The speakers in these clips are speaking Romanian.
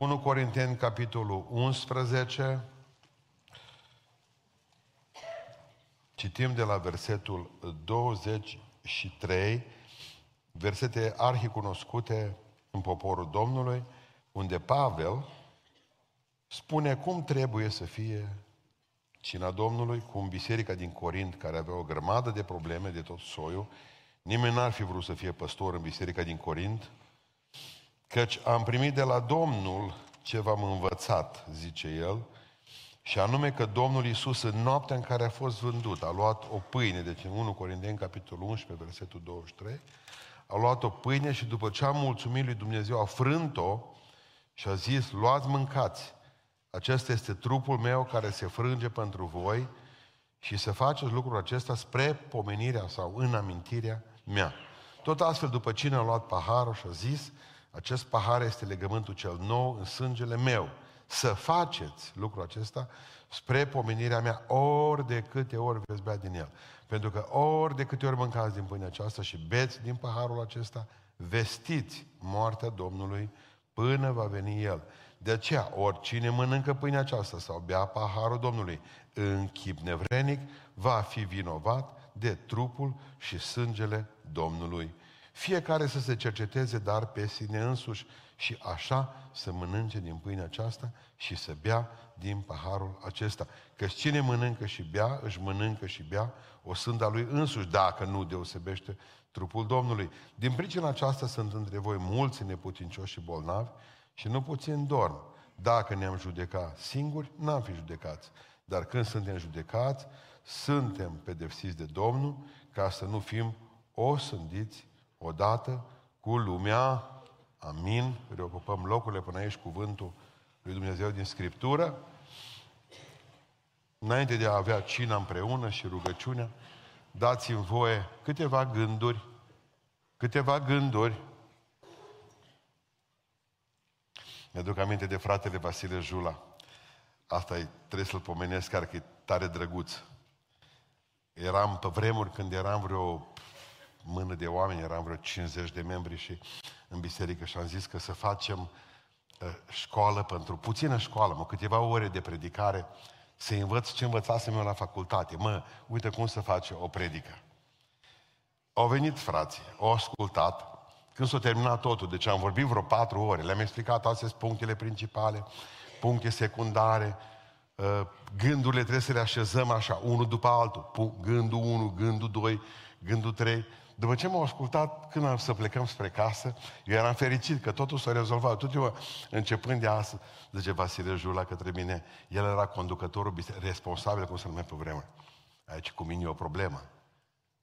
1 Corinteni, capitolul 11. Citim de la versetul 23, versete arhicunoscute în poporul Domnului, unde Pavel spune cum trebuie să fie cina Domnului, cum biserica din Corint, care avea o grămadă de probleme de tot soiul, nimeni n-ar fi vrut să fie păstor în biserica din Corint, căci am primit de la Domnul ce v-am învățat, zice el, și anume că Domnul Iisus în noaptea în care a fost vândut a luat o pâine, deci în 1 Corinteni, capitolul 11, versetul 23, a luat o pâine și după ce a mulțumit lui Dumnezeu, a frânt-o și a zis, luați, mâncați, acesta este trupul meu care se frânge pentru voi și să faceți lucrul acesta spre pomenirea sau în amintirea mea. Tot astfel, după cine a luat paharul și a zis, acest pahar este legământul cel nou în sângele meu. Să faceți lucrul acesta spre pomenirea mea ori de câte ori veți bea din el. Pentru că ori de câte ori mâncați din pâinea aceasta și beți din paharul acesta, vestiți moartea Domnului până va veni El. De aceea, oricine mănâncă pâinea aceasta sau bea paharul Domnului în chip nevrenic, va fi vinovat de trupul și sângele Domnului. Fiecare să se cerceteze, dar pe sine însuși și așa să mănânce din pâinea aceasta și să bea din paharul acesta. Că cine mănâncă și bea, își mănâncă și bea o sânda lui însuși, dacă nu deosebește trupul Domnului. Din pricina aceasta sunt între voi mulți neputincioși și bolnavi și nu puțin dorm. Dacă ne-am judecat singuri, n-am fi judecați. Dar când suntem judecați, suntem pedepsiți de Domnul ca să nu fim osândiți odată cu lumea. Amin. Reocupăm locurile până aici cuvântul lui Dumnezeu din Scriptură. Înainte de a avea cina împreună și rugăciunea, dați-mi voie câteva gânduri, câteva gânduri. Mi-aduc aminte de fratele Vasile Jula. Asta e, trebuie să-l pomenesc, care că e tare drăguț. Eram pe vremuri când eram vreo mână de oameni, eram vreo 50 de membri și în biserică și am zis că să facem uh, școală pentru, puțină școală, mă, câteva ore de predicare, să învăț ce învățasem eu la facultate. Mă, uite cum să face o predică. Au venit frații, au ascultat, când s-a terminat totul, deci am vorbit vreo patru ore, le-am explicat astea punctele principale, puncte secundare, uh, gândurile trebuie să le așezăm așa, unul după altul, gândul 1, gândul 2, gândul 3, după ce m-au ascultat, când am să plecăm spre casă, eu eram fericit că totul s-a rezolvat. Tot eu, începând de astăzi, zice Vasile Jula către mine, el era conducătorul responsabil, cum se numea pe vreme. Aici cu mine e o problemă.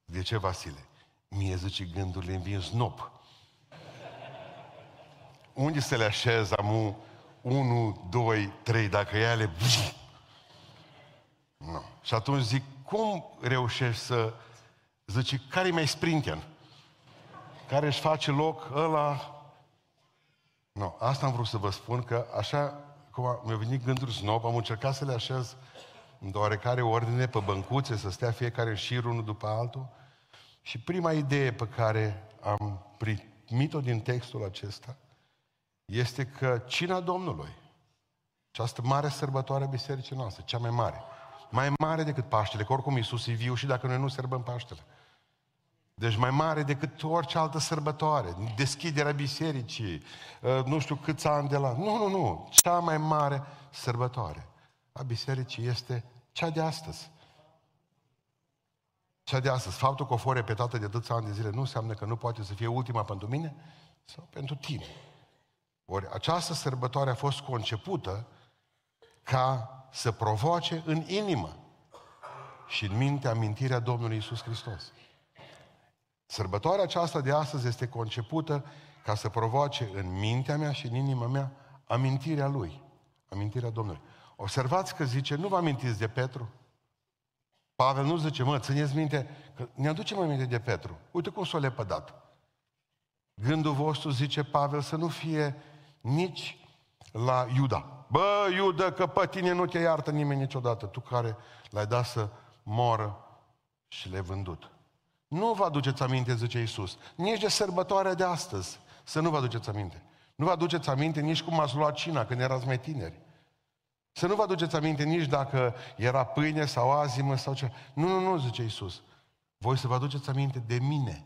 De ce, Vasile? Mie, zice, gândurile îmi vin snop. Unde să le așez? Am unu, doi, trei, dacă e ale... Nu. Și atunci zic, cum reușești să Zice, care e mai sprinten? Care își face loc ăla? Nu, asta am vrut să vă spun că așa cum mi-a venit gândul snob, am încercat să le așez în oarecare ordine pe băncuțe, să stea fiecare în șir unul după altul. Și prima idee pe care am primit-o din textul acesta este că cina Domnului, această mare sărbătoare a bisericii noastre, cea mai mare, mai mare decât Paștele, că oricum Iisus e viu și dacă noi nu sărbăm Paștele. Deci mai mare decât orice altă sărbătoare. Deschiderea bisericii, uh, nu știu câți ani de la... Nu, nu, nu. Cea mai mare sărbătoare a bisericii este cea de astăzi. Cea de astăzi. Faptul că o fost repetată de atâția ani de zile nu înseamnă că nu poate să fie ultima pentru mine sau pentru tine. Ori această sărbătoare a fost concepută ca să provoace în inimă și în minte amintirea Domnului Isus Hristos. Sărbătoarea aceasta de astăzi este concepută ca să provoace în mintea mea și în inima mea amintirea Lui, amintirea Domnului. Observați că zice, nu vă amintiți de Petru? Pavel nu zice, mă, țineți minte, că ne aducem aminte de Petru. Uite cum s-a lepădat. Gândul vostru, zice Pavel, să nu fie nici la Iuda. Bă, Iuda, că pe tine nu te iartă nimeni niciodată, tu care l-ai dat să moră și le-ai vândut. Nu vă aduceți aminte, zice Iisus, nici de sărbătoarea de astăzi, să nu vă aduceți aminte. Nu vă aduceți aminte nici cum ați luat cina când erați mai tineri. Să nu vă aduceți aminte nici dacă era pâine sau azimă sau ce. Nu, nu, nu, zice Iisus. Voi să vă aduceți aminte de mine.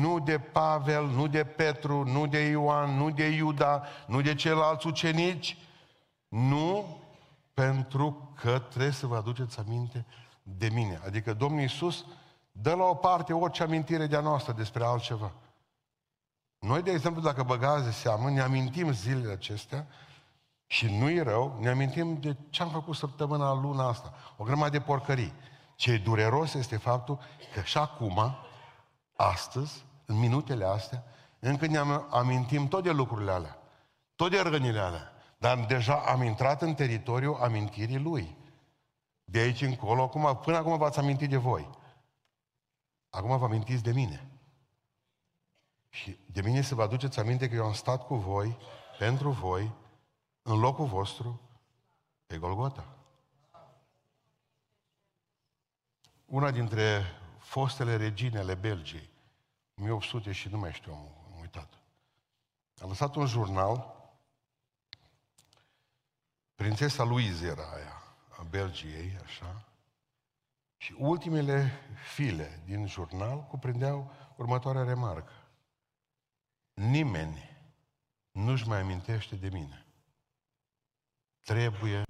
Nu de Pavel, nu de Petru, nu de Ioan, nu de Iuda, nu de ceilalți ucenici. Nu pentru că trebuie să vă aduceți aminte de mine. Adică Domnul Iisus dă la o parte orice amintire de-a noastră despre altceva. Noi, de exemplu, dacă băgați de seamă, ne amintim zilele acestea și nu-i rău, ne amintim de ce am făcut săptămâna, luna asta. O grămadă de porcării. Ce e dureros este faptul că și acum, astăzi, în minutele astea, încă ne amintim tot de lucrurile alea. Tot de rănile alea. Dar deja am intrat în teritoriul amintirii lui. De aici încolo, acum, până acum v-ați amintit de voi. Acum vă amintiți de mine. Și de mine să vă aduceți aminte că eu am stat cu voi, pentru voi, în locul vostru, pe Golgota. Una dintre fostele regine ale Belgiei, 1800 și nu mai știu, am uitat. A lăsat un jurnal, prințesa Louise era aia, a Belgiei, așa, și ultimele file din jurnal cuprindeau următoarea remarcă. Nimeni nu-și mai amintește de mine. Trebuie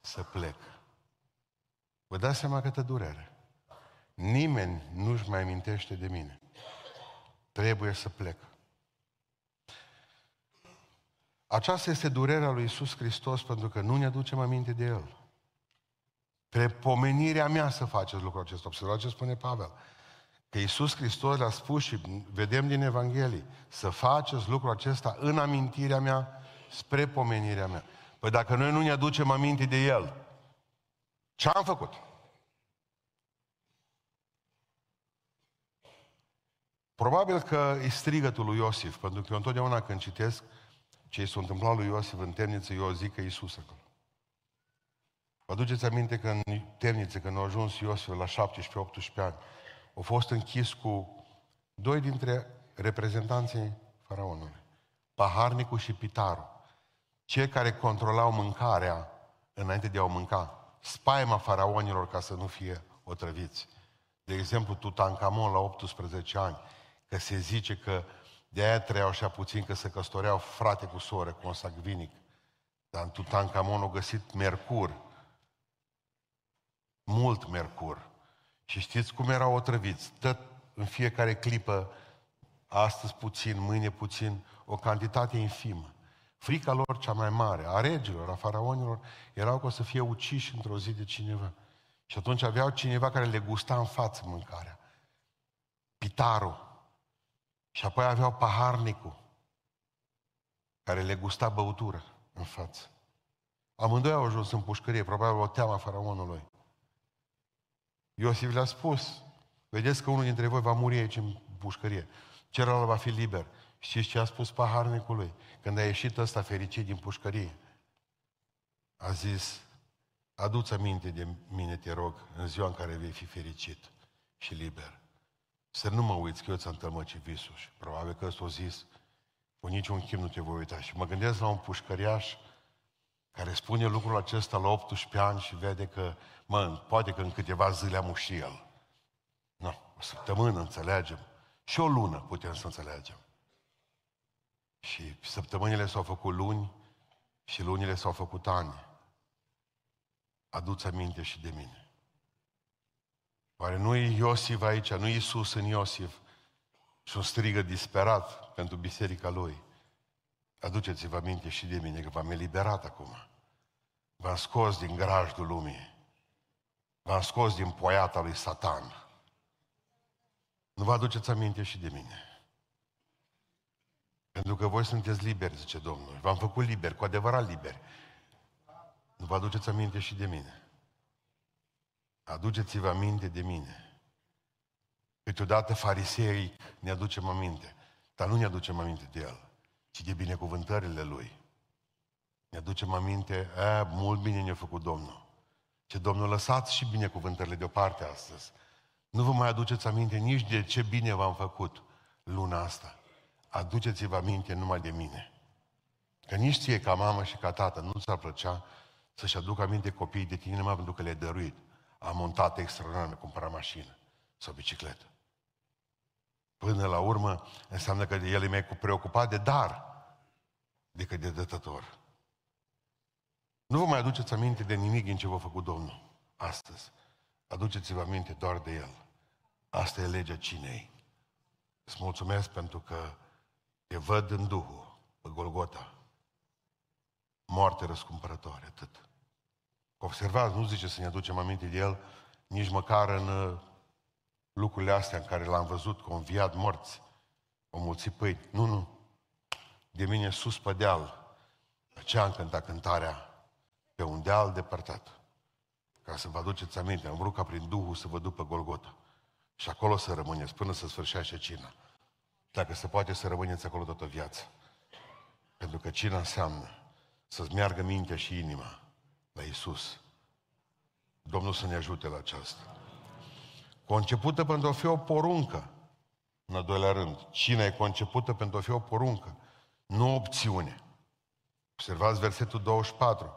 să plec. Vă dați seama câtă durere. Nimeni nu-și mai amintește de mine. Trebuie să plec. Aceasta este durerea lui Isus Hristos pentru că nu ne aducem aminte de El. Pe pomenirea mea să faceți lucrul acesta. Observați ce spune Pavel. Că Iisus Hristos le-a spus și vedem din Evanghelie, să faceți lucrul acesta în amintirea mea, spre pomenirea mea. Păi dacă noi nu ne aducem aminte de El, ce am făcut? Probabil că e strigătul lui Iosif, pentru că eu întotdeauna când citesc ce s-a întâmplat lui Iosif în temniță, eu zic că e Iisus acolo. Vă aduceți aminte că în temniță, când a ajuns Iosif la 17-18 ani, a fost închis cu doi dintre reprezentanții faraonului, paharnicul și pitarul, cei care controlau mâncarea înainte de a o mânca, spaima faraonilor ca să nu fie otrăviți. De exemplu, Tutankamon la 18 ani, că se zice că de aia trăiau așa puțin, că se căsătoreau frate cu soră, consacvinic. Dar în Tutankamon au găsit mercur, mult mercur. Și știți cum erau otrăviți? Tot în fiecare clipă, astăzi puțin, mâine puțin, o cantitate infimă. Frica lor cea mai mare, a regilor, a faraonilor, erau că o să fie uciși într-o zi de cineva. Și atunci aveau cineva care le gusta în față mâncarea. Pitarul. Și apoi aveau paharnicul, care le gusta băutură în față. Amândoi au ajuns în pușcărie, probabil o teamă a faraonului. Iosif le-a spus, vedeți că unul dintre voi va muri aici în pușcărie, celălalt va fi liber. Știți ce a spus paharnicului? Când a ieșit ăsta fericit din pușcărie, a zis, adu-ți aminte de mine, te rog, în ziua în care vei fi fericit și liber. Să nu mă uiți că eu ți-am tămăcit visul și probabil că ăsta a zis, cu niciun chim nu te voi uita. Și mă gândesc la un pușcăriaș care spune lucrul acesta la 18 ani și vede că, mă, poate că în câteva zile am și el. Nu, o săptămână înțelegem. Și o lună putem să înțelegem. Și săptămânile s-au făcut luni și lunile s-au făcut ani. Aduți aminte și de mine. Oare nu e Iosif aici, nu e Iisus în Iosif și o strigă disperat pentru biserica lui? Aduceți-vă aminte și de mine că v-am eliberat acum. V-am scos din grajdul lumii. V-am scos din poiata lui Satan. Nu vă aduceți aminte și de mine. Pentru că voi sunteți liberi, zice Domnul. V-am făcut liberi, cu adevărat liberi. Nu vă aduceți aminte și de mine. Aduceți-vă aminte de mine. Câteodată farisei ne aducem aminte, dar nu ne aducem aminte de El ci de binecuvântările Lui. Ne aducem aminte, a, mult bine ne-a făcut Domnul. Ce Domnul lăsați și binecuvântările deoparte astăzi. Nu vă mai aduceți aminte nici de ce bine v-am făcut luna asta. aduceți-vă aminte numai de mine. Că nici ție ca mamă și ca tată nu ți-ar plăcea să-și aducă aminte copiii de tine numai pentru că le-ai dăruit. A montat extraordinar, mi-a cumpărat mașină sau bicicletă. Până la urmă înseamnă că el e mai preocupat de dar decât de dătător. Nu vă mai aduceți aminte de nimic din ce v-a făcut Domnul astăzi. Aduceți-vă aminte doar de El. Asta e legea cinei. Îți mulțumesc pentru că te văd în Duhul, pe Golgota. Moarte răscumpărătoare, atât. Observați, nu zice să ne aducem aminte de El, nici măcar în uh, lucrurile astea în care l-am văzut cu înviat morți, o mulți pâini. Nu, nu. De mine sus pe deal, ce am cântat cântarea pe un deal depărtat. Ca să vă aduceți aminte, am vrut ca prin Duhul să vă duc pe Golgota. Și acolo să rămâneți până să sfârșească cina. Dacă se poate să rămâneți acolo toată viața. Pentru că cina înseamnă să-ți meargă mintea și inima la Isus. Domnul să ne ajute la aceasta. Concepută pentru a fi o poruncă. În al doilea rând, cina e concepută pentru a fi o poruncă, nu o opțiune. Observați versetul 24.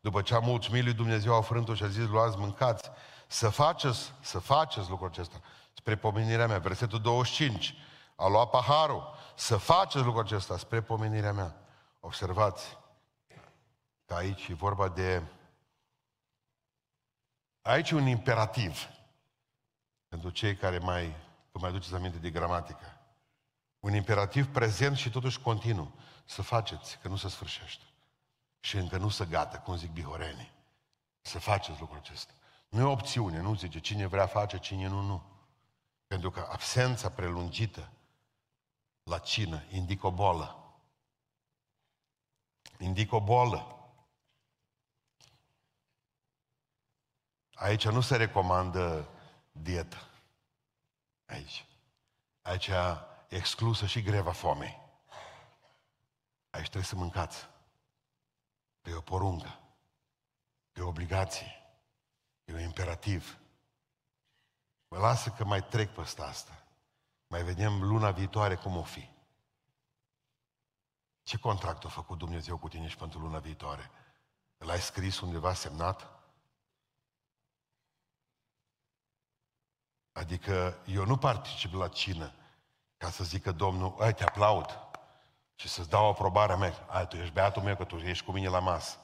După ce a mulțumit lui Dumnezeu, a frânt și a zis, luați, mâncați, să faceți, să faceți lucrul acesta, spre pomenirea mea. Versetul 25, a luat paharul, să faceți lucrul acesta, spre pomenirea mea. Observați că aici e vorba de... Aici e un imperativ pentru cei care mai, vă mai aduceți aminte de gramatică. Un imperativ prezent și totuși continuu. Să faceți, că nu se sfârșește. Și încă nu se gata, cum zic bihorenii. Să faceți lucrul acesta. Nu e o opțiune, nu zice cine vrea face, cine nu, nu. Pentru că absența prelungită la cină indică o boală. Indică o boală. Aici nu se recomandă dietă. Aici. Aici e exclusă și greva foamei. Aici trebuie să mâncați. E o poruncă. E o obligație. E un imperativ. Mă lasă că mai trec peste asta. Mai vedem luna viitoare cum o fi. Ce contract a făcut Dumnezeu cu tine și pentru luna viitoare? L-ai scris undeva semnat? Adică eu nu particip la cină ca să zică Domnul, ai, te aplaud și să-ți dau aprobarea mea. Ai, tu ești beatul meu că tu ești cu mine la masă.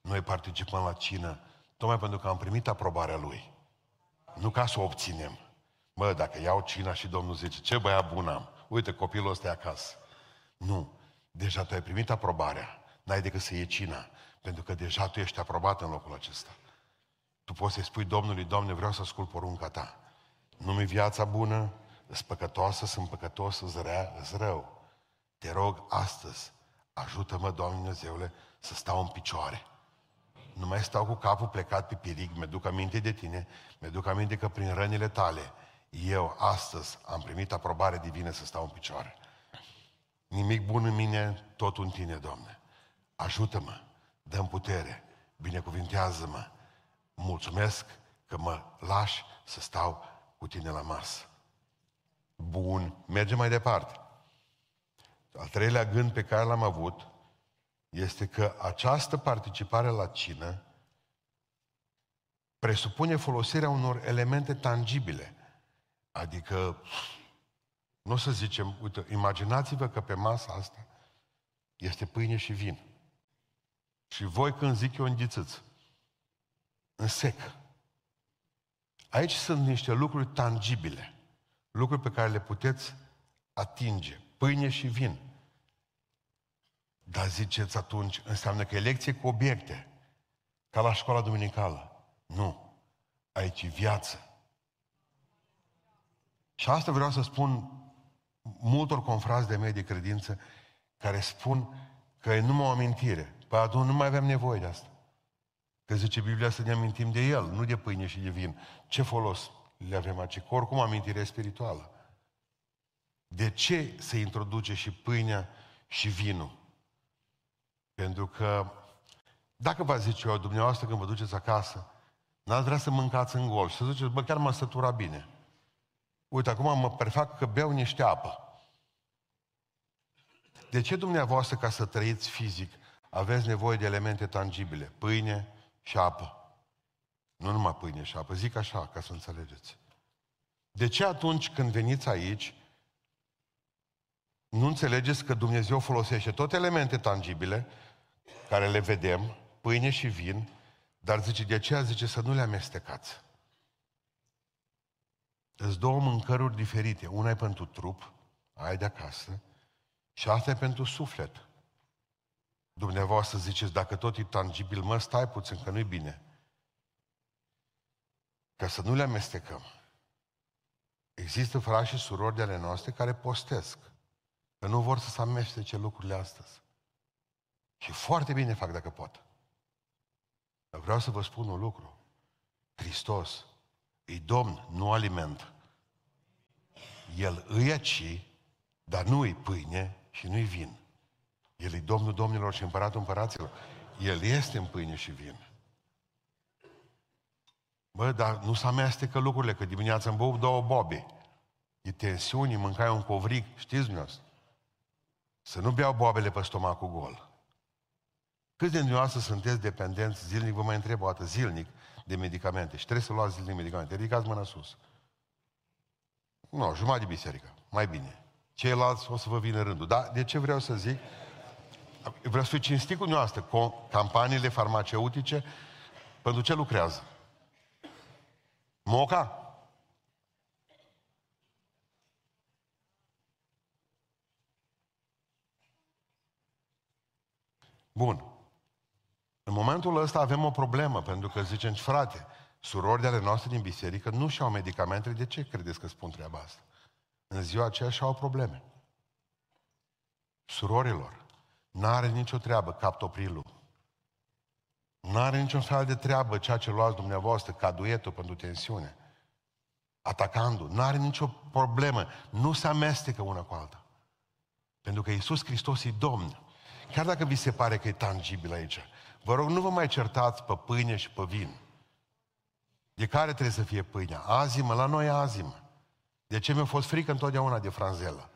Noi participăm la cină tocmai pentru că am primit aprobarea Lui. Nu ca să o obținem. Mă, dacă iau cina și Domnul zice, ce băiat bun am, uite copilul ăsta e acasă. Nu, deja tu ai primit aprobarea, n-ai decât să iei cina, pentru că deja tu ești aprobat în locul acesta. Tu poți să-i spui Domnului, Doamne, vreau să ascult porunca ta. Nu-mi viața bună, sunt păcătoasă, sunt păcătos, îți rea, îți rău. Te rog astăzi, ajută-mă, Doamne Dumnezeule, să stau în picioare. Nu mai stau cu capul plecat pe piric, mi-duc aminte de tine, mi-duc aminte că prin rănile tale, eu astăzi am primit aprobare divină să stau în picioare. Nimic bun în mine, tot în tine, Doamne. Ajută-mă, dă putere, binecuvintează-mă. Mulțumesc că mă lași să stau cu tine la masă. Bun, mergem mai departe. Al treilea gând pe care l-am avut este că această participare la cină presupune folosirea unor elemente tangibile. Adică, nu o să zicem, uite, imaginați-vă că pe masa asta este pâine și vin. Și voi când zic eu înghițiți, în sec. Aici sunt niște lucruri tangibile, lucruri pe care le puteți atinge, pâine și vin. Dar ziceți atunci, înseamnă că e lecție cu obiecte, ca la școala duminicală. Nu. Aici e viață. Și asta vreau să spun multor confrați de mei de credință care spun că e numai o amintire. Păi atunci nu mai avem nevoie de asta. Că zice Biblia să ne amintim de El, nu de pâine și de vin. Ce folos le avem aici? Că oricum amintire spirituală. De ce se introduce și pâinea și vinul? Pentru că dacă vă zice eu, dumneavoastră, când vă duceți acasă, n-ați vrea să mâncați în gol și să ziceți, bă, chiar m-am sătura bine. Uite, acum mă prefac că beau niște apă. de ce dumneavoastră, ca să trăiți fizic, aveți nevoie de elemente tangibile? Pâine și apă. Nu numai pâine și apă, zic așa, ca să înțelegeți. De ce atunci când veniți aici, nu înțelegeți că Dumnezeu folosește tot elemente tangibile, care le vedem, pâine și vin, dar zice, de aceea zice să nu le amestecați. Sunt două mâncăruri diferite. Una e pentru trup, ai de acasă, și asta e pentru suflet. Dumneavoastră ziceți, dacă tot e tangibil, mă, stai puțin, că nu-i bine. Ca să nu le amestecăm. Există frați și surori de ale noastre care postesc. Că nu vor să se amestece lucrurile astăzi. Și foarte bine fac dacă pot. Dar vreau să vă spun un lucru. Hristos e Domn, nu aliment. El îi aici, dar nu îi pâine și nu îi vin. El e Domnul Domnilor și Împăratul Împăraților. El este în pâine și vin. Bă, dar nu se amestecă lucrurile, că dimineața îmi bău două bobe. E tensiuni, mâncai un covrig, știți dumneavoastră? Să nu beau boabele pe stomacul gol. Câți de dumneavoastră sunteți dependenți zilnic, vă mai întreb o dată, zilnic, de medicamente și trebuie să luați zilnic medicamente. Ridicați mâna sus. Nu, jumătate de biserică. Mai bine. Ceilalți o să vă vină rândul. Dar de ce vreau să zic? Vreau să fiu cinstit cu dumneavoastră. Campaniile farmaceutice, pentru ce lucrează? Moca? Bun. În momentul ăsta avem o problemă, pentru că zicem, frate, surori de ale noastre din biserică nu și-au medicamente, de ce credeți că spun treaba asta? În ziua aceea și-au probleme. Surorilor, n-are nicio treabă captoprilul. N-are niciun fel de treabă ceea ce luați dumneavoastră ca duetul pentru tensiune. Atacandul. N-are nicio problemă. Nu se amestecă una cu alta. Pentru că Iisus Hristos e Domn. Chiar dacă vi se pare că e tangibil aici. Vă rog, nu vă mai certați pe pâine și pe vin. De care trebuie să fie pâinea? Azimă, la noi azimă. De ce mi-a fost frică întotdeauna de franzelă?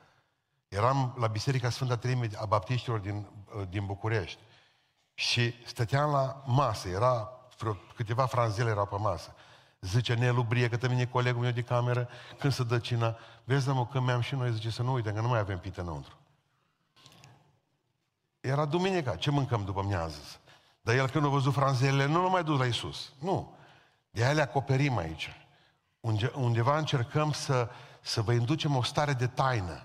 Eram la Biserica Sfânta Treime a Baptiștilor din, din București și stăteam la masă, era vreo câteva franzele erau pe masă. Zice Nelu Brie, că vine colegul meu de cameră, când se dă cina, vezi, mă, când mi-am și noi, zice să nu uităm, că nu mai avem pite înăuntru. Era duminica, ce mâncăm după miază? Dar el când a văzut franzelele, nu l-a mai dus la Isus. Nu. De aia le acoperim aici. Unde, undeva încercăm să, să vă inducem o stare de taină.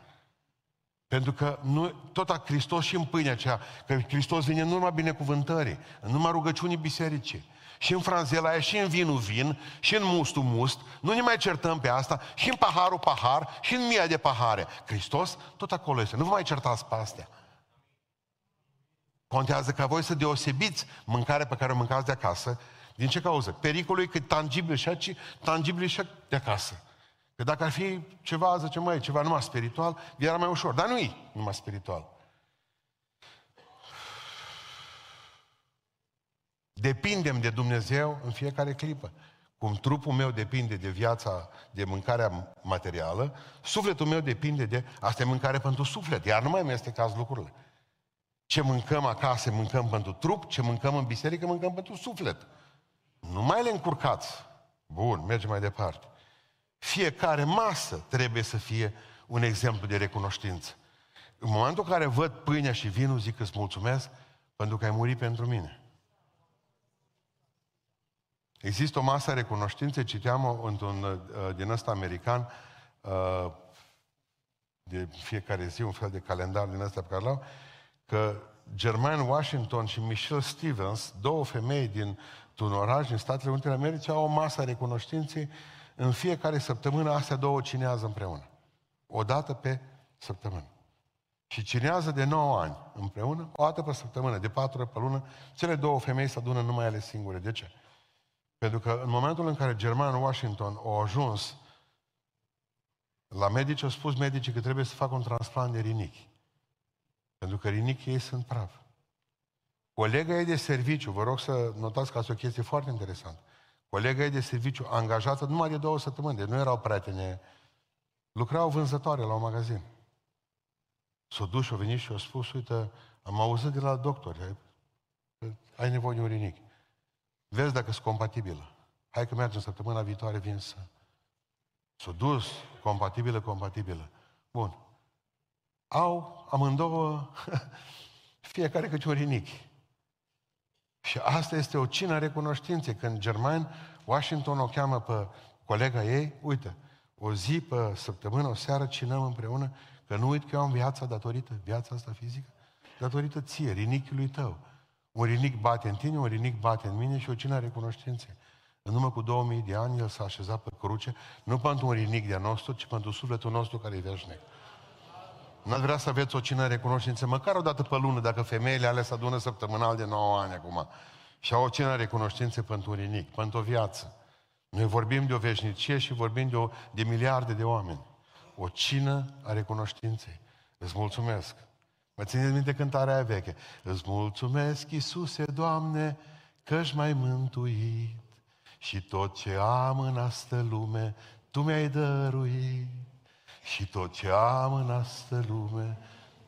Pentru că nu, tot a Hristos și în pâinea aceea, că Hristos vine nu numai binecuvântării, în numai rugăciunii bisericii. Și în franzela aia, și în vinul vin, și în mustul must, nu ne mai certăm pe asta, și în paharul pahar, și în mia de pahare. Hristos tot acolo este. Nu vă mai certați pe astea. Contează ca voi să deosebiți mâncarea pe care o mâncați de acasă. Din ce cauză? Pericolul e că tangibil și aici, tangibil și de acasă. Că dacă ar fi ceva, zice, mai ceva numai spiritual, era mai ușor. Dar nu e numai spiritual. Depindem de Dumnezeu în fiecare clipă. Cum trupul meu depinde de viața, de mâncarea materială, sufletul meu depinde de... Asta e mâncare pentru suflet, iar nu mai este caz lucrurile. Ce mâncăm acasă, mâncăm pentru trup, ce mâncăm în biserică, mâncăm pentru suflet. Nu mai le încurcați. Bun, mergem mai departe. Fiecare masă trebuie să fie un exemplu de recunoștință. În momentul în care văd pâinea și vinul, zic că îți mulțumesc pentru că ai murit pentru mine. Există o masă a recunoștinței, citeam într-un uh, din ăsta american, uh, de fiecare zi, un fel de calendar din ăsta pe care l-au, că Germain Washington și Michelle Stevens, două femei din un oraș din Statele Unite ale Americii, au o masă a recunoștinței. În fiecare săptămână, astea două cinează împreună. O dată pe săptămână. Și cinează de 9 ani împreună, o dată pe săptămână, de 4 ori pe lună. Cele două femei se adună numai ele singure. De ce? Pentru că în momentul în care German Washington a ajuns la medici, au spus medicii că trebuie să facă un transplant de rinichi. Pentru că rinichii ei sunt praf. Colega ei de serviciu, vă rog să notați că asta o chestie foarte interesantă. Colega ei de serviciu, angajată numai de două săptămâni, deci nu erau prietene, lucrau vânzătoare la un magazin. S-a dus și a venit și a spus, uite, am auzit de la doctor, ai, ai nevoie de un rinic. Vezi dacă sunt compatibilă. Hai că mergem săptămâna viitoare, vin să... S-a dus, compatibilă, compatibilă. Bun. Au amândouă, fiecare câte un rinic. Și asta este o cină recunoștințe. Când Germain Washington o cheamă pe colega ei, uite, o zi pe săptămână, o seară, cinăm împreună, că nu uit că eu am viața datorită, viața asta fizică, datorită ție, rinichiului tău. Un rinic bate în tine, un rinic bate în mine și o cină recunoștințe. În urmă cu 2000 de ani, El s-a așezat pe cruce, nu pentru un rinic de-a nostru, ci pentru sufletul nostru care e veșnic. N-ați vrea să aveți o cină recunoștință, măcar o dată pe lună, dacă femeile alea se adună săptămânal de 9 ani acum. Și au o cină recunoștință pentru un rinic, pentru o viață. Noi vorbim de o veșnicie și vorbim de, o, de miliarde de oameni. O cină a recunoștinței. Îți mulțumesc. Mă țineți minte cântarea aia veche. Îți mulțumesc, Iisuse, Doamne, că-și mai mântuit și tot ce am în astă lume, Tu mi-ai dăruit. Și tot ce am în astă lume,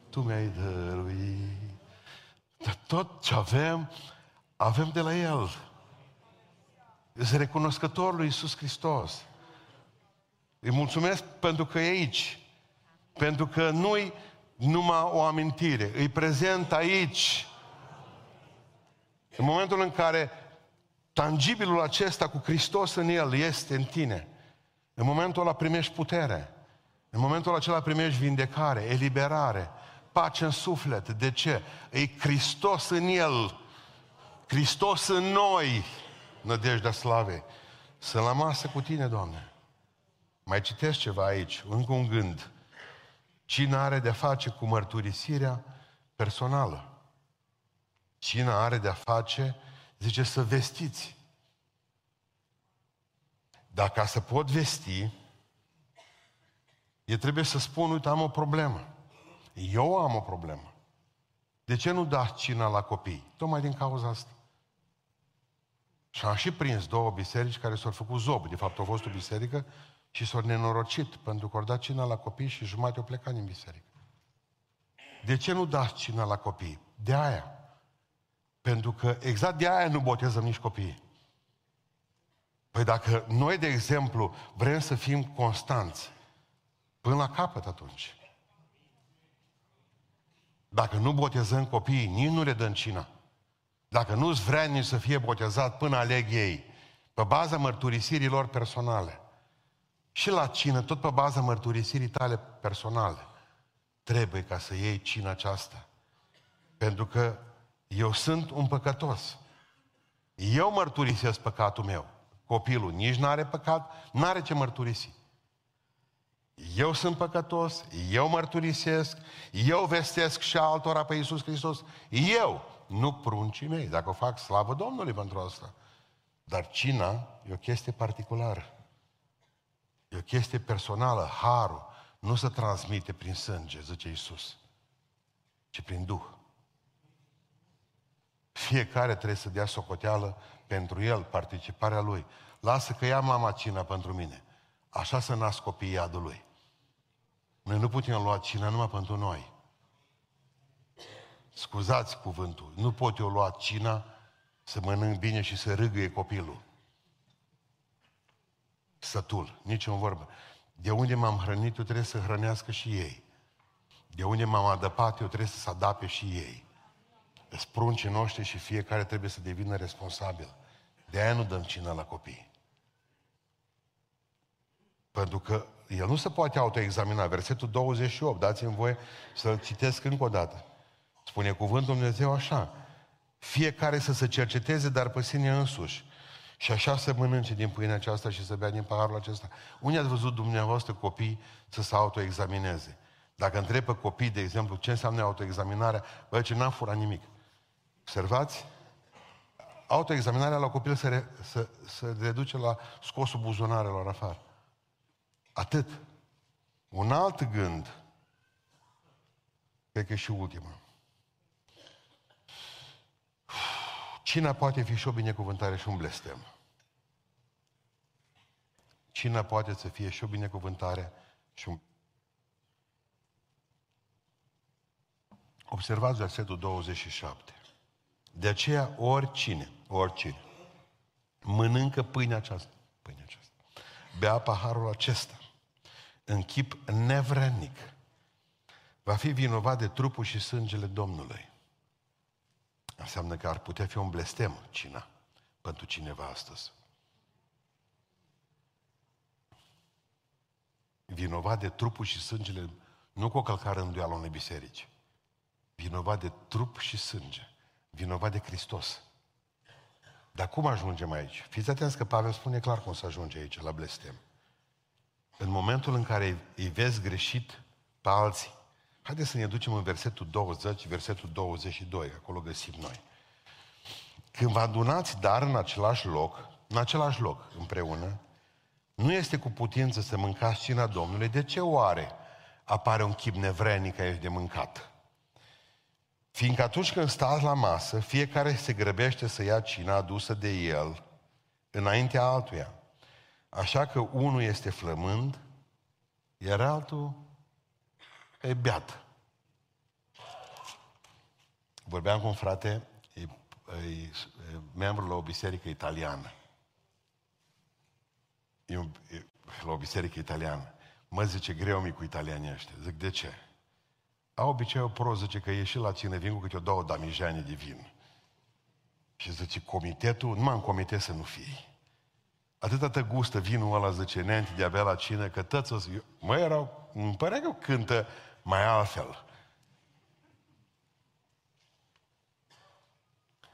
Tu mi-ai dăruit. Dar tot ce avem, avem de la El. Este recunoscător lui Iisus Hristos. Îi mulțumesc pentru că e aici. Pentru că nu-i numai o amintire. Îi prezent aici. În momentul în care tangibilul acesta cu Hristos în el este în tine, în momentul ăla primești putere. În momentul acela primești vindecare, eliberare, pace în suflet. De ce? E Hristos în el. Hristos în noi. Nădejdea slavei. Să la masă cu tine, Doamne. Mai citesc ceva aici, încă un gând. Cine are de-a face cu mărturisirea personală? Cine are de-a face, zice, să vestiți. Dar ca să pot vesti, e trebuie să spun, uite, am o problemă. Eu am o problemă. De ce nu dați cina la copii? Tocmai din cauza asta. Și am și prins două biserici care s-au făcut zob. De fapt, au fost o biserică și s-au nenorocit pentru că au dat cina la copii și jumate au plecat din biserică. De ce nu dați cina la copii? De aia. Pentru că exact de aia nu botezăm nici copiii. Păi dacă noi, de exemplu, vrem să fim constanți, până la capăt atunci. Dacă nu botezăm copiii, nici nu le dăm cina. Dacă nu-ți vrea nici să fie botezat până aleg ei, pe baza mărturisirilor personale, și la cină, tot pe baza mărturisirii tale personale, trebuie ca să iei cina aceasta. Pentru că eu sunt un păcătos. Eu mărturisesc păcatul meu. Copilul nici nu are păcat, nu are ce mărturisi. Eu sunt păcătos, eu mărturisesc, eu vestesc și altora pe Iisus Hristos. Eu, nu pruncii mei. Dacă o fac, slavă Domnului pentru asta. Dar cina e o chestie particulară. E o chestie personală, harul. Nu se transmite prin sânge, zice Iisus, ci prin Duh. Fiecare trebuie să dea socoteală pentru el, participarea lui. Lasă că ia mama cina pentru mine. Așa să nasc copiii iadului. Noi nu putem lua cina numai pentru noi. Scuzați cuvântul. Nu pot eu lua cina să mănânc bine și să râgâie copilul. Sătul. Nici în vorbă. De unde m-am hrănit, eu trebuie să hrănească și ei. De unde m-am adăpat, eu trebuie să se adape și ei. Spruncii noștri și fiecare trebuie să devină responsabil. De aia nu dăm cina la copii. Pentru că el nu se poate autoexamina. Versetul 28, dați-mi voie să-l citesc încă o dată. Spune cuvântul Dumnezeu așa. Fiecare să se cerceteze, dar pe sine însuși. Și așa să mănânce din pâinea aceasta și să bea din paharul acesta. Unde ați văzut dumneavoastră copii să se autoexamineze? Dacă întreb pe copii, de exemplu, ce înseamnă autoexaminarea, bă, ce n-am furat nimic. Observați? Autoexaminarea la copil se, re, se, se reduce la scosul buzunarelor afară. Atât. Un alt gând, pe că și ultima. Cina poate fi și o binecuvântare și un blestem. Cina poate să fie și o binecuvântare și un... Observați versetul 27. De aceea oricine, oricine, mănâncă pâinea aceasta, pâinea aceasta, bea paharul acesta, în chip nevrednic, va fi vinovat de trupul și sângele Domnului. Înseamnă că ar putea fi un blestem cina pentru cineva astăzi. Vinovat de trupul și sângele, nu cu o călcare îndoială unei biserici. Vinovat de trup și sânge. Vinovat de Hristos. Dar cum ajungem aici? Fiți atenți că Pavel spune clar cum să ajunge aici, la blestem. În momentul în care îi vezi greșit pe alții, haideți să ne ducem în versetul 20, versetul 22, acolo găsim noi. Când vă adunați dar în același loc, în același loc împreună, nu este cu putință să mâncați cina Domnului, de ce oare apare un chip nevrenic aici de mâncat? Fiindcă atunci când stați la masă, fiecare se grăbește să ia cina adusă de el înaintea altuia. Așa că unul este flămând, iar altul e beat. Vorbeam cu un frate, e, e, e membru la o biserică italiană. E, un, e la o biserică italiană. Mă zice, greu mi cu italianii ăștia. Zic, de ce? Au obiceiul pro, zice că ieși la cine vin cu câte o două damijane de vin. Și zice, comitetul, numai în comitet să nu fii. Atâta te gustă vinul ăla, zice, neanti de avea la cine, că tăți o Mă, erau, îmi părea că cântă mai altfel.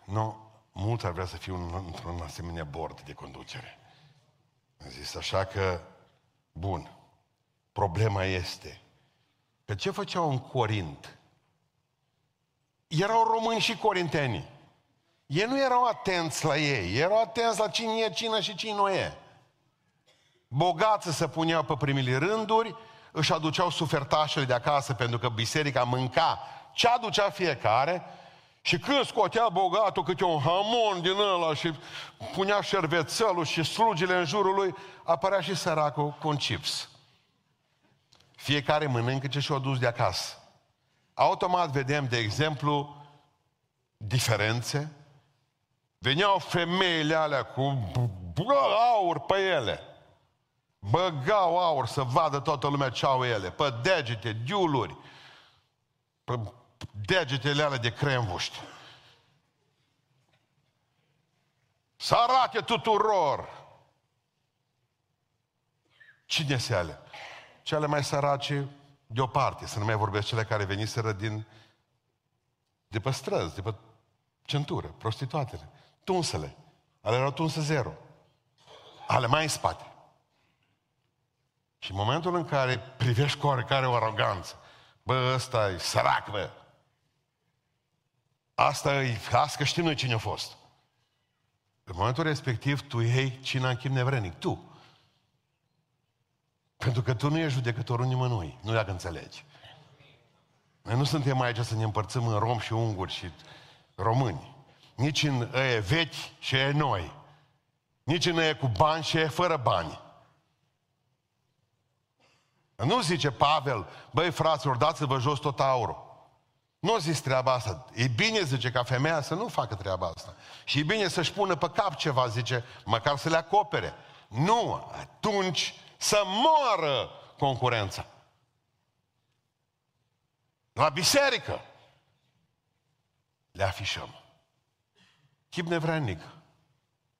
Nu, mult ar vrea să fiu într-un asemenea bord de conducere. Am zis așa că, bun, problema este că ce făceau în Corint? Erau români și corinteni. Ei nu erau atenți la ei, erau atenți la cine e cine și cine nu e. Bogați se puneau pe primele rânduri, își aduceau sufertașele de acasă pentru că biserica mânca ce aducea fiecare și când scotea bogatul câte un hamon din ăla și punea șervețelul și slugile în jurul lui, apărea și săracul cu un chips. Fiecare mănâncă ce și-o dus de acasă. Automat vedem, de exemplu, diferențe. Veneau femeile alea cu aur pe ele. Băgau aur să vadă toată lumea ce au ele. Pe degete, diuluri. Pe degetele alea de cremvuști. Să arate tuturor. Cine se alea? cele mai sărace deoparte, să nu mai vorbesc cele care veniseră din, de pe străzi, de pe centură, prostituatele, tunsele, ale erau tunse zero, ale mai în spate. Și în momentul în care privești cu oarecare o aroganță, bă, ăsta e sărac, bă, asta e, asta că știm noi cine a fost. În momentul respectiv, tu iei cine în chip nevrenic, tu. Pentru că tu nu ești judecătorul nimănui, nu dacă înțelegi. Noi nu suntem aici să ne împărțim în rom și unguri și români. Nici în e vechi și e noi. Nici în e cu bani și e fără bani. Nu zice Pavel, băi fraților, dați-vă jos tot aurul. Nu zis treaba asta. E bine, zice, ca femeia să nu facă treaba asta. Și e bine să-și pună pe cap ceva, zice, măcar să le acopere. Nu, atunci să moară concurența. La biserică le afișăm. Chip nevrednic.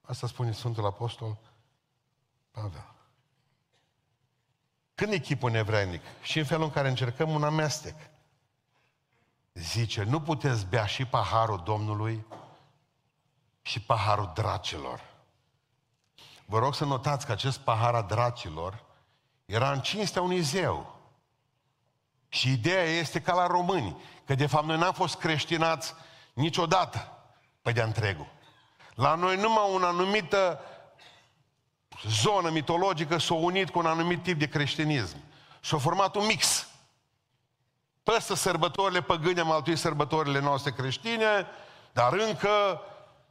Asta spune Sfântul Apostol Pavel. Când e chipul nevrednic? Și în felul în care încercăm un amestec. Zice, nu puteți bea și paharul Domnului și paharul dracilor. Vă rog să notați că acest pahar a dracilor era în cinstea unui zeu. Și ideea este ca la români, că de fapt noi n-am fost creștinați niciodată pe de întregul. La noi numai o anumită zonă mitologică s-a unit cu un anumit tip de creștinism. Și-a format un mix. Păstă sărbătorile păgâne am altuit sărbătorile noastre creștine, dar încă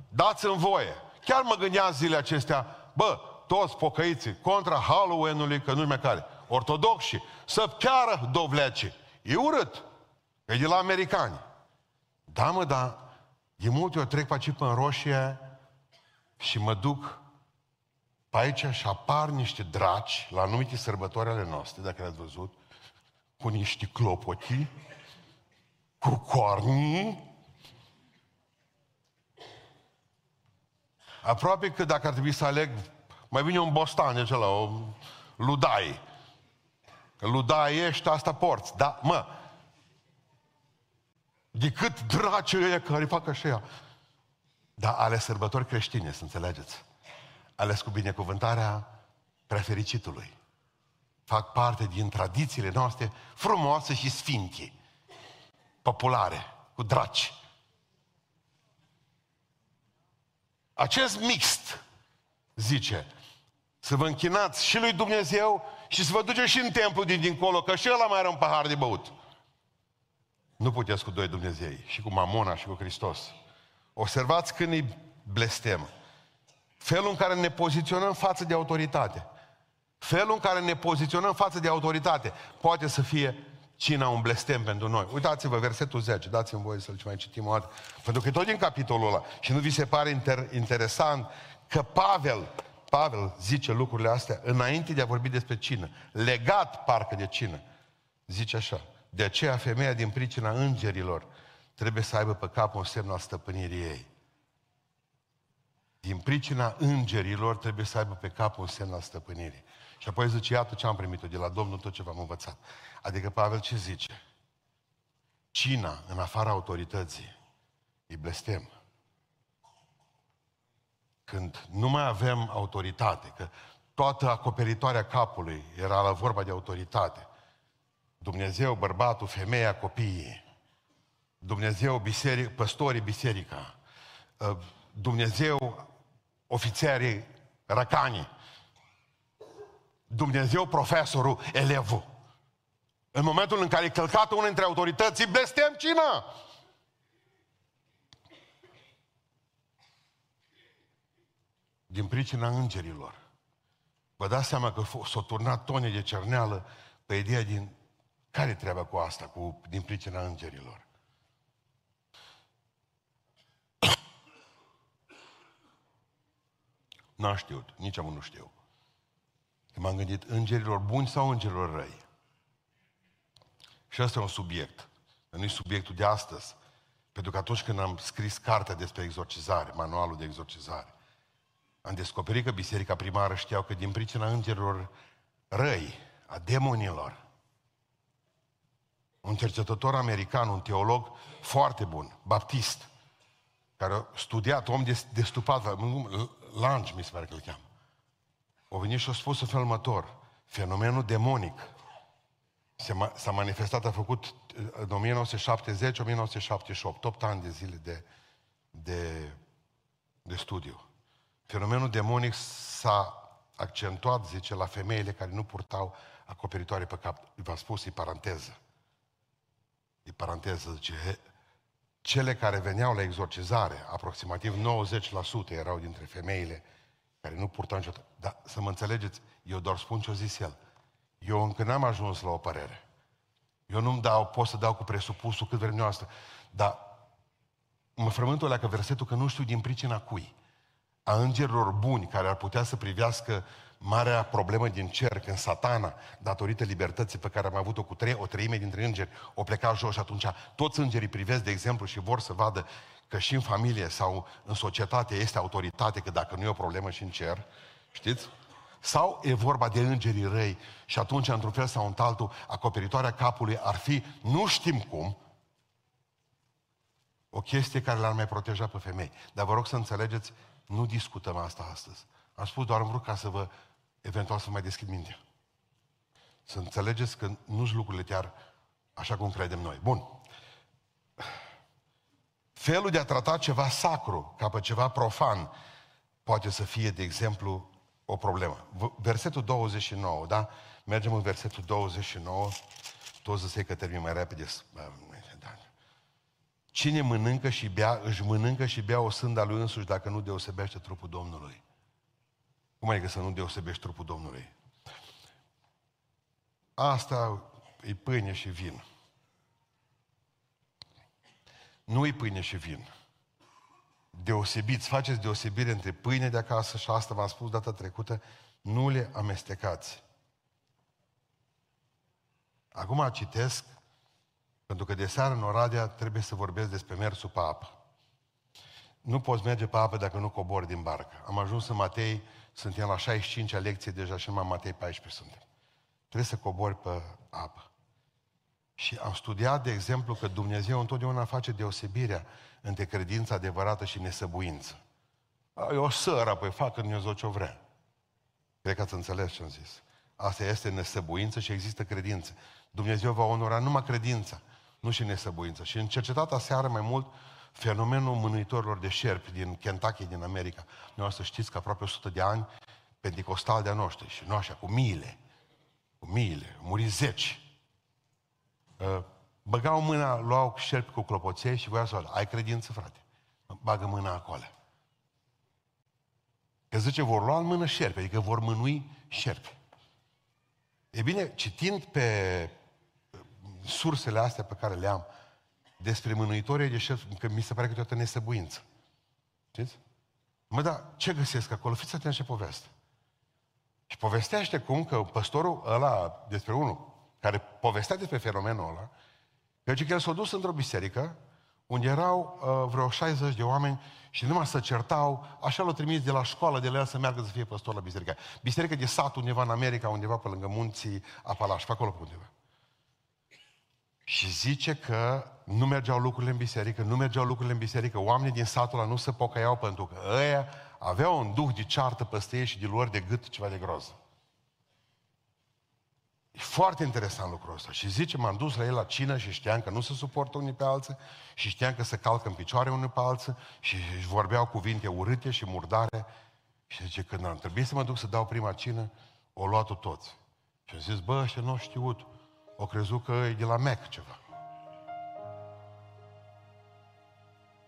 dați în voie. Chiar mă gândeam zilele acestea, bă, toți pocăiții contra Halloween-ului, că nu mai care, ortodoxi, să chiară dovlece. E urât. E de la americani. Da, mă, dar de multe ori trec pe aici pe în roșie și mă duc pe aici și apar niște draci la anumite sărbători ale noastre, dacă le-ați văzut, cu niște clopoti, cu corni. Aproape că dacă ar trebui să aleg, mai bine un bostan de acela, o ludai. Ludai ești, asta porți. Da, mă, decât dracii ăia care fac așa. Dar ale sărbători creștine, să înțelegeți. Ales cu binecuvântarea prefericitului. Fac parte din tradițiile noastre frumoase și sfinte. Populare, cu draci. Acest mixt, zice, să vă închinați și lui Dumnezeu și să vă duceți și în templu din dincolo, că și ăla mai are un pahar de băut. Nu puteți cu doi Dumnezei, și cu Mamona și cu Hristos. Observați când îi blestem. Felul în care ne poziționăm față de autoritate. Felul în care ne poziționăm față de autoritate poate să fie cina un blestem pentru noi. Uitați-vă versetul 10, dați-mi voie să-l mai citim o dată. Pentru că tot din capitolul ăla. Și nu vi se pare inter- interesant că Pavel, Pavel zice lucrurile astea înainte de a vorbi despre cină. Legat parcă de cină. Zice așa. De aceea femeia din pricina îngerilor trebuie să aibă pe cap un semn al stăpânirii ei. Din pricina îngerilor trebuie să aibă pe cap un semn al stăpânirii. Și apoi zice, iată ce am primit-o de la Domnul, tot ce v-am învățat. Adică Pavel ce zice? Cina, în afara autorității, e blestem. Când nu mai avem autoritate, că toată acoperitoarea capului era la vorba de autoritate. Dumnezeu, bărbatul, femeia, copiii. Dumnezeu, biseric, păstorii, biserica. Ă, Dumnezeu, ofițerii, răcanii. Dumnezeu, profesorul, elevul. În momentul în care e călcat unul dintre autorități, blestem cine? Din pricina îngerilor. Vă dați seama că s-a turnat tone de cerneală pe ideea din care treaba cu asta, cu, din pricina îngerilor? N-am știut, nici am nu știu. M-am gândit, îngerilor buni sau îngerilor răi? Și asta e un subiect. Nu e subiectul de astăzi. Pentru că atunci când am scris cartea despre exorcizare, manualul de exorcizare, am descoperit că biserica primară știau că din pricina îngerilor răi, a demonilor, un cercetător american, un teolog foarte bun, baptist, care a studiat, om de, de stupat, Lange mi se pare că îl cheamă. O venit și a spus în felul următor, fenomenul demonic s-a manifestat, a făcut în 1970-1978, 8 ani de zile de, de, de studiu. Fenomenul demonic s-a accentuat, zice, la femeile care nu purtau acoperitoare pe cap. V-am spus, e paranteză e paranteză, zice, cele care veneau la exorcizare, aproximativ 90% erau dintre femeile care nu purtau niciodată. Dar să mă înțelegeți, eu doar spun ce-o zis el. Eu încă n-am ajuns la o părere. Eu nu-mi dau, pot să dau cu presupusul cât vrem noastră. Dar mă frământul la că versetul că nu știu din pricina cui. A îngerilor buni care ar putea să privească marea problemă din cer, când satana, datorită libertății pe care am avut-o cu trei, o treime dintre îngeri, o pleca jos și atunci toți îngerii privesc, de exemplu, și vor să vadă că și în familie sau în societate este autoritate, că dacă nu e o problemă și în cer, știți? Sau e vorba de îngerii răi și atunci, într-un fel sau în altul, acoperitoarea capului ar fi, nu știm cum, o chestie care l-ar mai proteja pe femei. Dar vă rog să înțelegeți, nu discutăm asta astăzi. Am spus doar în vrut ca să vă eventual să mai deschid mintea. Să înțelegeți că nu-s lucrurile chiar așa cum credem noi. Bun. Felul de a trata ceva sacru ca pe ceva profan poate să fie, de exemplu, o problemă. Versetul 29, da? Mergem în versetul 29. Toți să că termin mai repede. Da. Cine mănâncă și bea, își mănâncă și bea o sânda lui însuși dacă nu deosebește trupul Domnului. Cum adică să nu deosebești trupul Domnului? Asta e pâine și vin. nu-i pâine și vin. Deosebiți, faceți deosebire între pâine de acasă și asta v-am spus data trecută, nu le amestecați. Acum citesc, pentru că de seară în Oradea trebuie să vorbesc despre mersul pe apă. Nu poți merge pe apă dacă nu cobori din barcă. Am ajuns în Matei, suntem la 65-a lecție deja și numai Matei 14 suntem. Trebuie să cobori pe apă. Și am studiat, de exemplu, că Dumnezeu întotdeauna face deosebirea între credința adevărată și nesăbuință. E o sără, păi facă Dumnezeu ce vrea. Cred că ați înțeles ce am zis. Asta este nesăbuință și există credință. Dumnezeu va onora numai credința, nu și nesăbuință. Și în cercetat aseară mai mult fenomenul mânuitorilor de șerpi din Kentucky, din America. Noi să știți că aproape 100 de ani, pentecostal de-a noștri, și nu așa, cu miile, cu miile, muri zeci. Uh, băgau mâna, luau șerpi cu clopoței și voiau să ai credință, frate. Bagă mâna acolo. Că zice, vor lua în mână șerpi, adică vor mânui șerpi. E bine, citind pe sursele astea pe care le am despre mânuitorii de șerpi, că mi se pare că toată nesăbuință. Știți? Mă, da, ce găsesc acolo? Fiți atenți ce poveste. Și povestește cum că păstorul ăla, despre unul, care povestea despre fenomenul ăla, că el s-a dus într-o biserică unde erau uh, vreo 60 de oameni și numai să certau, așa l-au trimis de la școală de la el să meargă să fie păstor la biserică. Biserică de sat undeva în America, undeva pe lângă munții Apalaș, pe acolo pe undeva. Și zice că nu mergeau lucrurile în biserică, nu mergeau lucrurile în biserică, oamenii din satul ăla nu se pocăiau pentru că ăia aveau un duh de ceartă peste ei și de luări de gât ceva de groz. E foarte interesant lucrul ăsta. Și zice, m-am dus la el la cină și știam că nu se suportă unii pe alții și știam că se calcă în picioare unii pe alții și își vorbeau cuvinte urâte și murdare. Și zice, când am trebuit să mă duc să dau prima cină, o luat toți. Și am zis, bă, ăștia nu au știut. O crezut că e de la Mac ceva.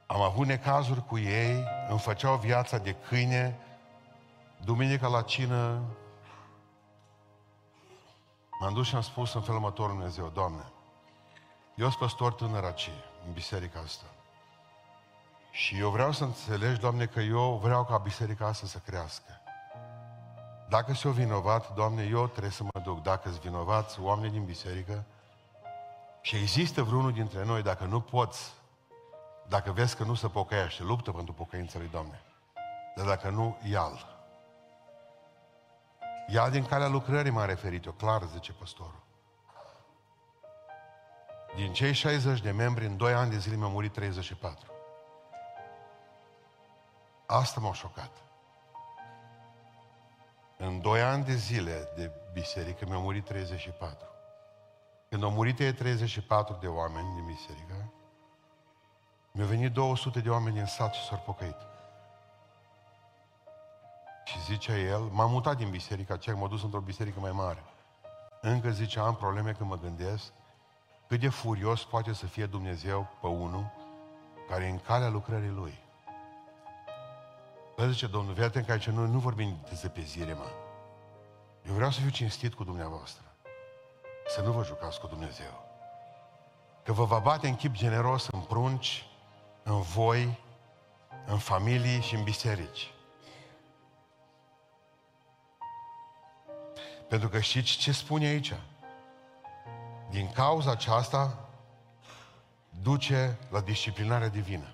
Am avut necazuri cu ei, îmi făceau viața de câine, duminica la cină, M-am dus și am spus în felul următor Dumnezeu, Doamne, eu sunt păstor tânăr aici, în biserica asta. Și eu vreau să înțelegi, Doamne, că eu vreau ca biserica asta să crească. Dacă sunt vinovat, Doamne, eu trebuie să mă duc. Dacă sunt vinovați oameni din biserică și există vreunul dintre noi, dacă nu poți, dacă vezi că nu se pocăiește, luptă pentru pocăința lui Doamne. Dar dacă nu, ia-l. Ia din calea lucrării m-a referit eu, clar, zice păstorul. Din cei 60 de membri, în 2 ani de zile mi-au murit 34. Asta m-a șocat. În 2 ani de zile de biserică mi-au murit 34. Când au murit ei 34 de oameni din biserică, mi-au venit 200 de oameni din sat și s-au pocăit. Și zicea el, m-am mutat din biserica aceea, m-am dus într-o biserică mai mare. Încă zice, am probleme când mă gândesc cât de furios poate să fie Dumnezeu pe unul care e în calea lucrării Lui. Păi zice, Domnul, fii atent că aici noi nu vorbim de zăpezire, mă. Eu vreau să fiu cinstit cu dumneavoastră. Să nu vă jucați cu Dumnezeu. Că vă va bate în chip generos în prunci, în voi, în familii și în biserici. Pentru că știți ce spune aici? Din cauza aceasta duce la disciplinare divină.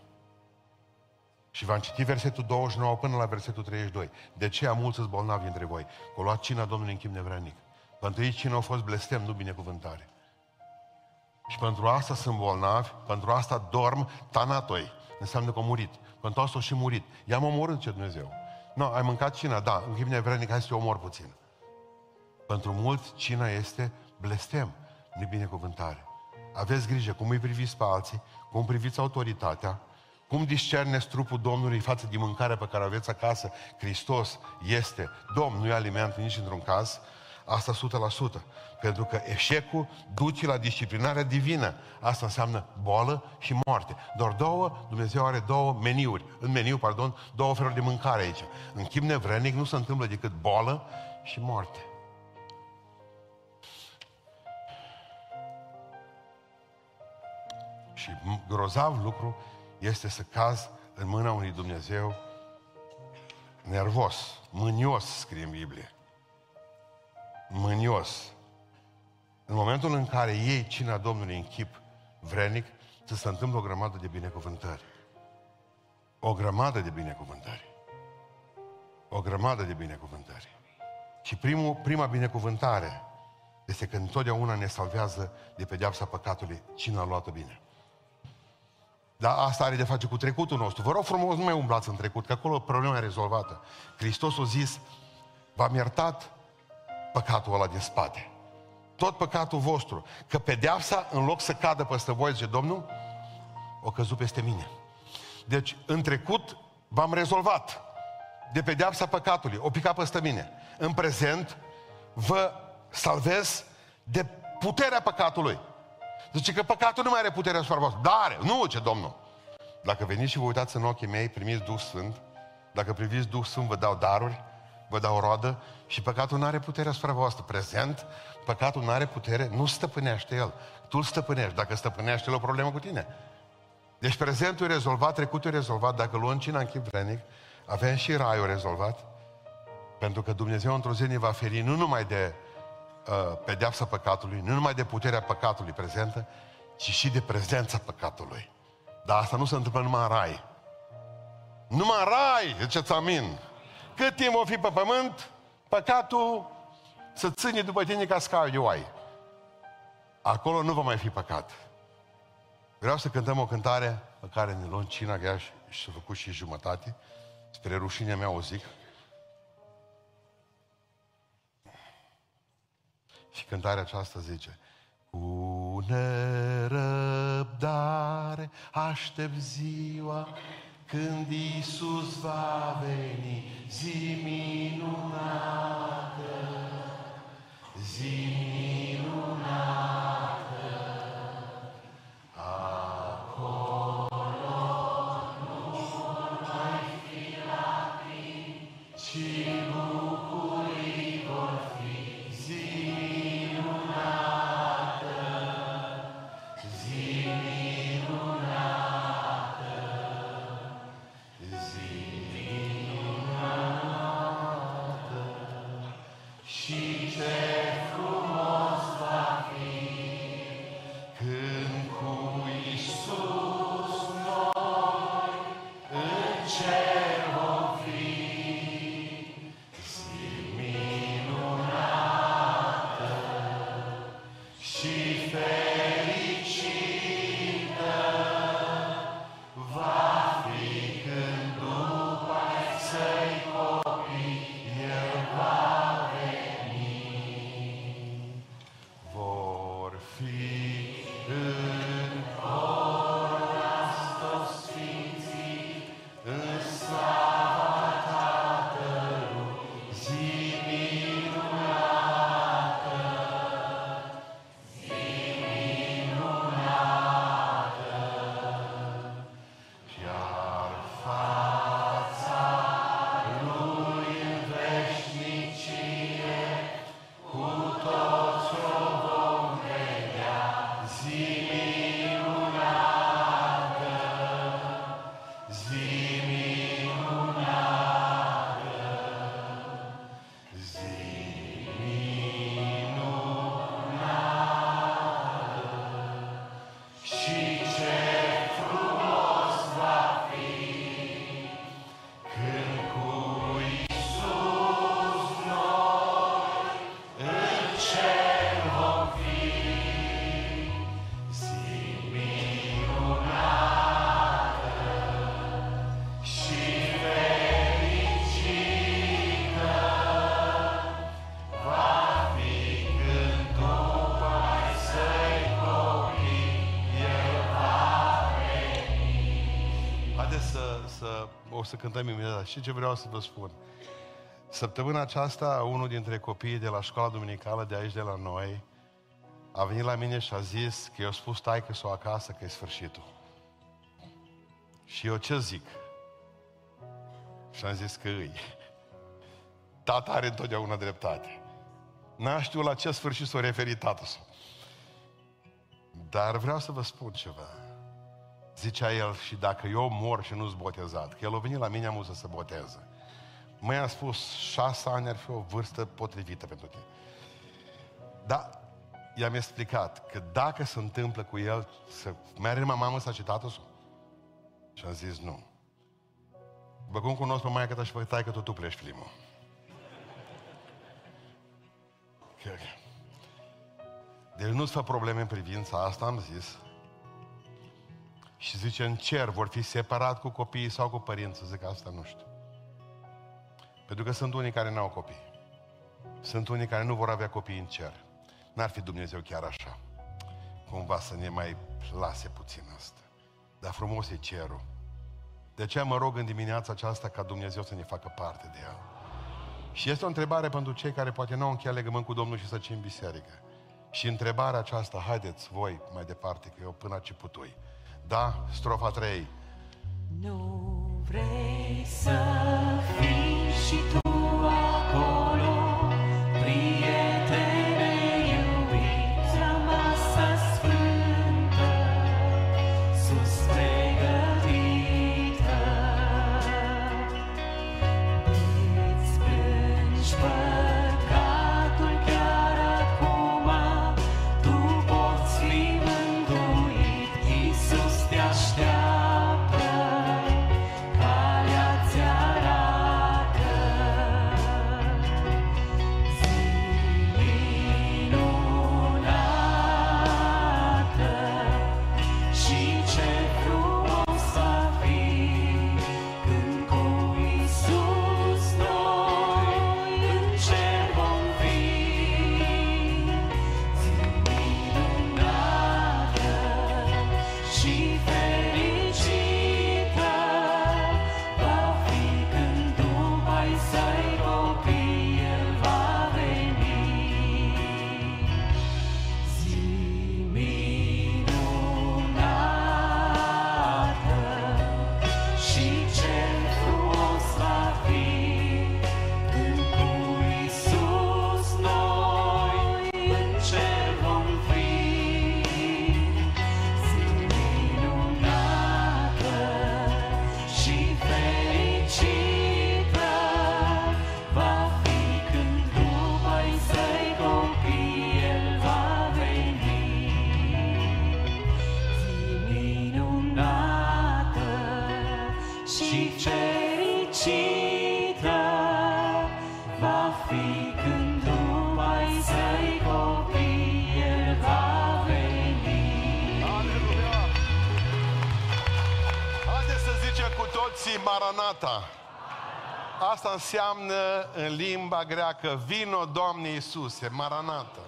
Și v-am citit versetul 29 până la versetul 32. De ce am mulți bolnavi între voi? Că luat cina Domnului în chip nevranic. Pentru ei cine a fost blestem, nu binecuvântare. Și pentru asta sunt bolnavi, pentru asta dorm tanatoi. Înseamnă că au murit. Pentru asta au și murit. I-am omorât, ce Dumnezeu. Nu, ai mâncat cina, da, în chip nevranic, hai să te omor puțin. Pentru mulți, cina este blestem, nu binecuvântare. Aveți grijă cum îi priviți pe alții, cum priviți autoritatea, cum discerneți trupul Domnului față de mâncarea pe care aveți acasă. Hristos este Domn, nu e aliment nici într-un caz. Asta 100%. Pentru că eșecul duce la disciplinarea divină. Asta înseamnă boală și moarte. Doar două, Dumnezeu are două meniuri. În meniu, pardon, două feluri de mâncare aici. În chip nevrenic nu se întâmplă decât boală și moarte. Și grozav lucru este să caz în mâna unui Dumnezeu nervos, mânios, scrie în Biblie. Mânios. În momentul în care iei cina Domnului în chip vrenic, să se întâmplă o grămadă de binecuvântări. O grămadă de binecuvântări. O grămadă de binecuvântări. Și primul, prima binecuvântare este că întotdeauna ne salvează de pedeapsa păcatului cine a luat bine. Dar asta are de face cu trecutul nostru. Vă rog frumos, nu mai umblați în trecut, că acolo problema e rezolvată. Hristos a zis, v-am iertat păcatul ăla din spate. Tot păcatul vostru. Că pedeapsa, în loc să cadă peste voi, zice Domnul, o căzut peste mine. Deci, în trecut, v-am rezolvat de pedeapsa păcatului. O picat peste mine. În prezent, vă salvez de puterea păcatului. Zice că păcatul nu mai are putere asupra voastră. Dar are. Nu, ce Domnul. Dacă veniți și vă uitați în ochii mei, primiți Duh Sfânt, dacă priviți Duh Sfânt, vă dau daruri, vă dau roadă și păcatul nu are putere asupra voastră. Prezent, păcatul nu are putere, nu stăpânește el. Tu îl stăpânești. Dacă stăpânește el, o problemă cu tine. Deci prezentul e rezolvat, trecutul e rezolvat. Dacă luăm cina în chip vrenic, avem și raiul rezolvat. Pentru că Dumnezeu într-o zi ne va feri nu numai de uh, pedeapsa păcatului, nu numai de puterea păcatului prezentă, ci și de prezența păcatului. Dar asta nu se întâmplă numai în rai. Numai în rai, ziceți amin. Cât timp o fi pe pământ, păcatul să ține după tine ca scai de oai. Acolo nu va mai fi păcat. Vreau să cântăm o cântare pe care ne luăm cina grea și, și s-a făcut și jumătate. Spre rușinea mea o zic. Și cântarea aceasta zice Cu nerăbdare aștept ziua când Iisus va veni, zi minunată, zi minunată. Să cântăm imediat. Și ce vreau să vă spun? Săptămâna aceasta, unul dintre copiii de la școala duminicală de aici, de la noi, a venit la mine și a zis că eu spus taică să o acasă că e sfârșitul. Și eu ce zic? Și am zis că îi. Tata are întotdeauna dreptate. N-a știut la ce sfârșit s-o referi tatăl său. Dar vreau să vă spun ceva. Zicea el, și dacă eu mor și nu-s botezat, că el a venit la mine, am să se boteze. Mai a spus, șase ani ar fi o vârstă potrivită pentru tine. Dar i-am explicat că dacă se întâmplă cu el, să merge mamă să citat -o? Și am zis nu. După cum cunosc pe maică ta și pe taică, tot tu pleci primul. Deci nu-ți fă probleme în privința asta, am zis. Și zice, în cer vor fi separat cu copiii sau cu părinții. Zic, asta nu știu. Pentru că sunt unii care nu au copii. Sunt unii care nu vor avea copii în cer. N-ar fi Dumnezeu chiar așa. Cumva să ne mai lase puțin asta. Dar frumos e cerul. De aceea mă rog în dimineața aceasta ca Dumnezeu să ne facă parte de el. Și este o întrebare pentru cei care poate nu au încheiat legământ cu Domnul și să în biserică. Și întrebarea aceasta, haideți voi mai departe, că eu până ce putui. Da, strofa 3. Nu vrei să fii și tu acolo, Asta înseamnă în limba greacă, vino Doamne Iisuse, Maranata.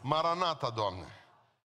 Maranata, Doamne.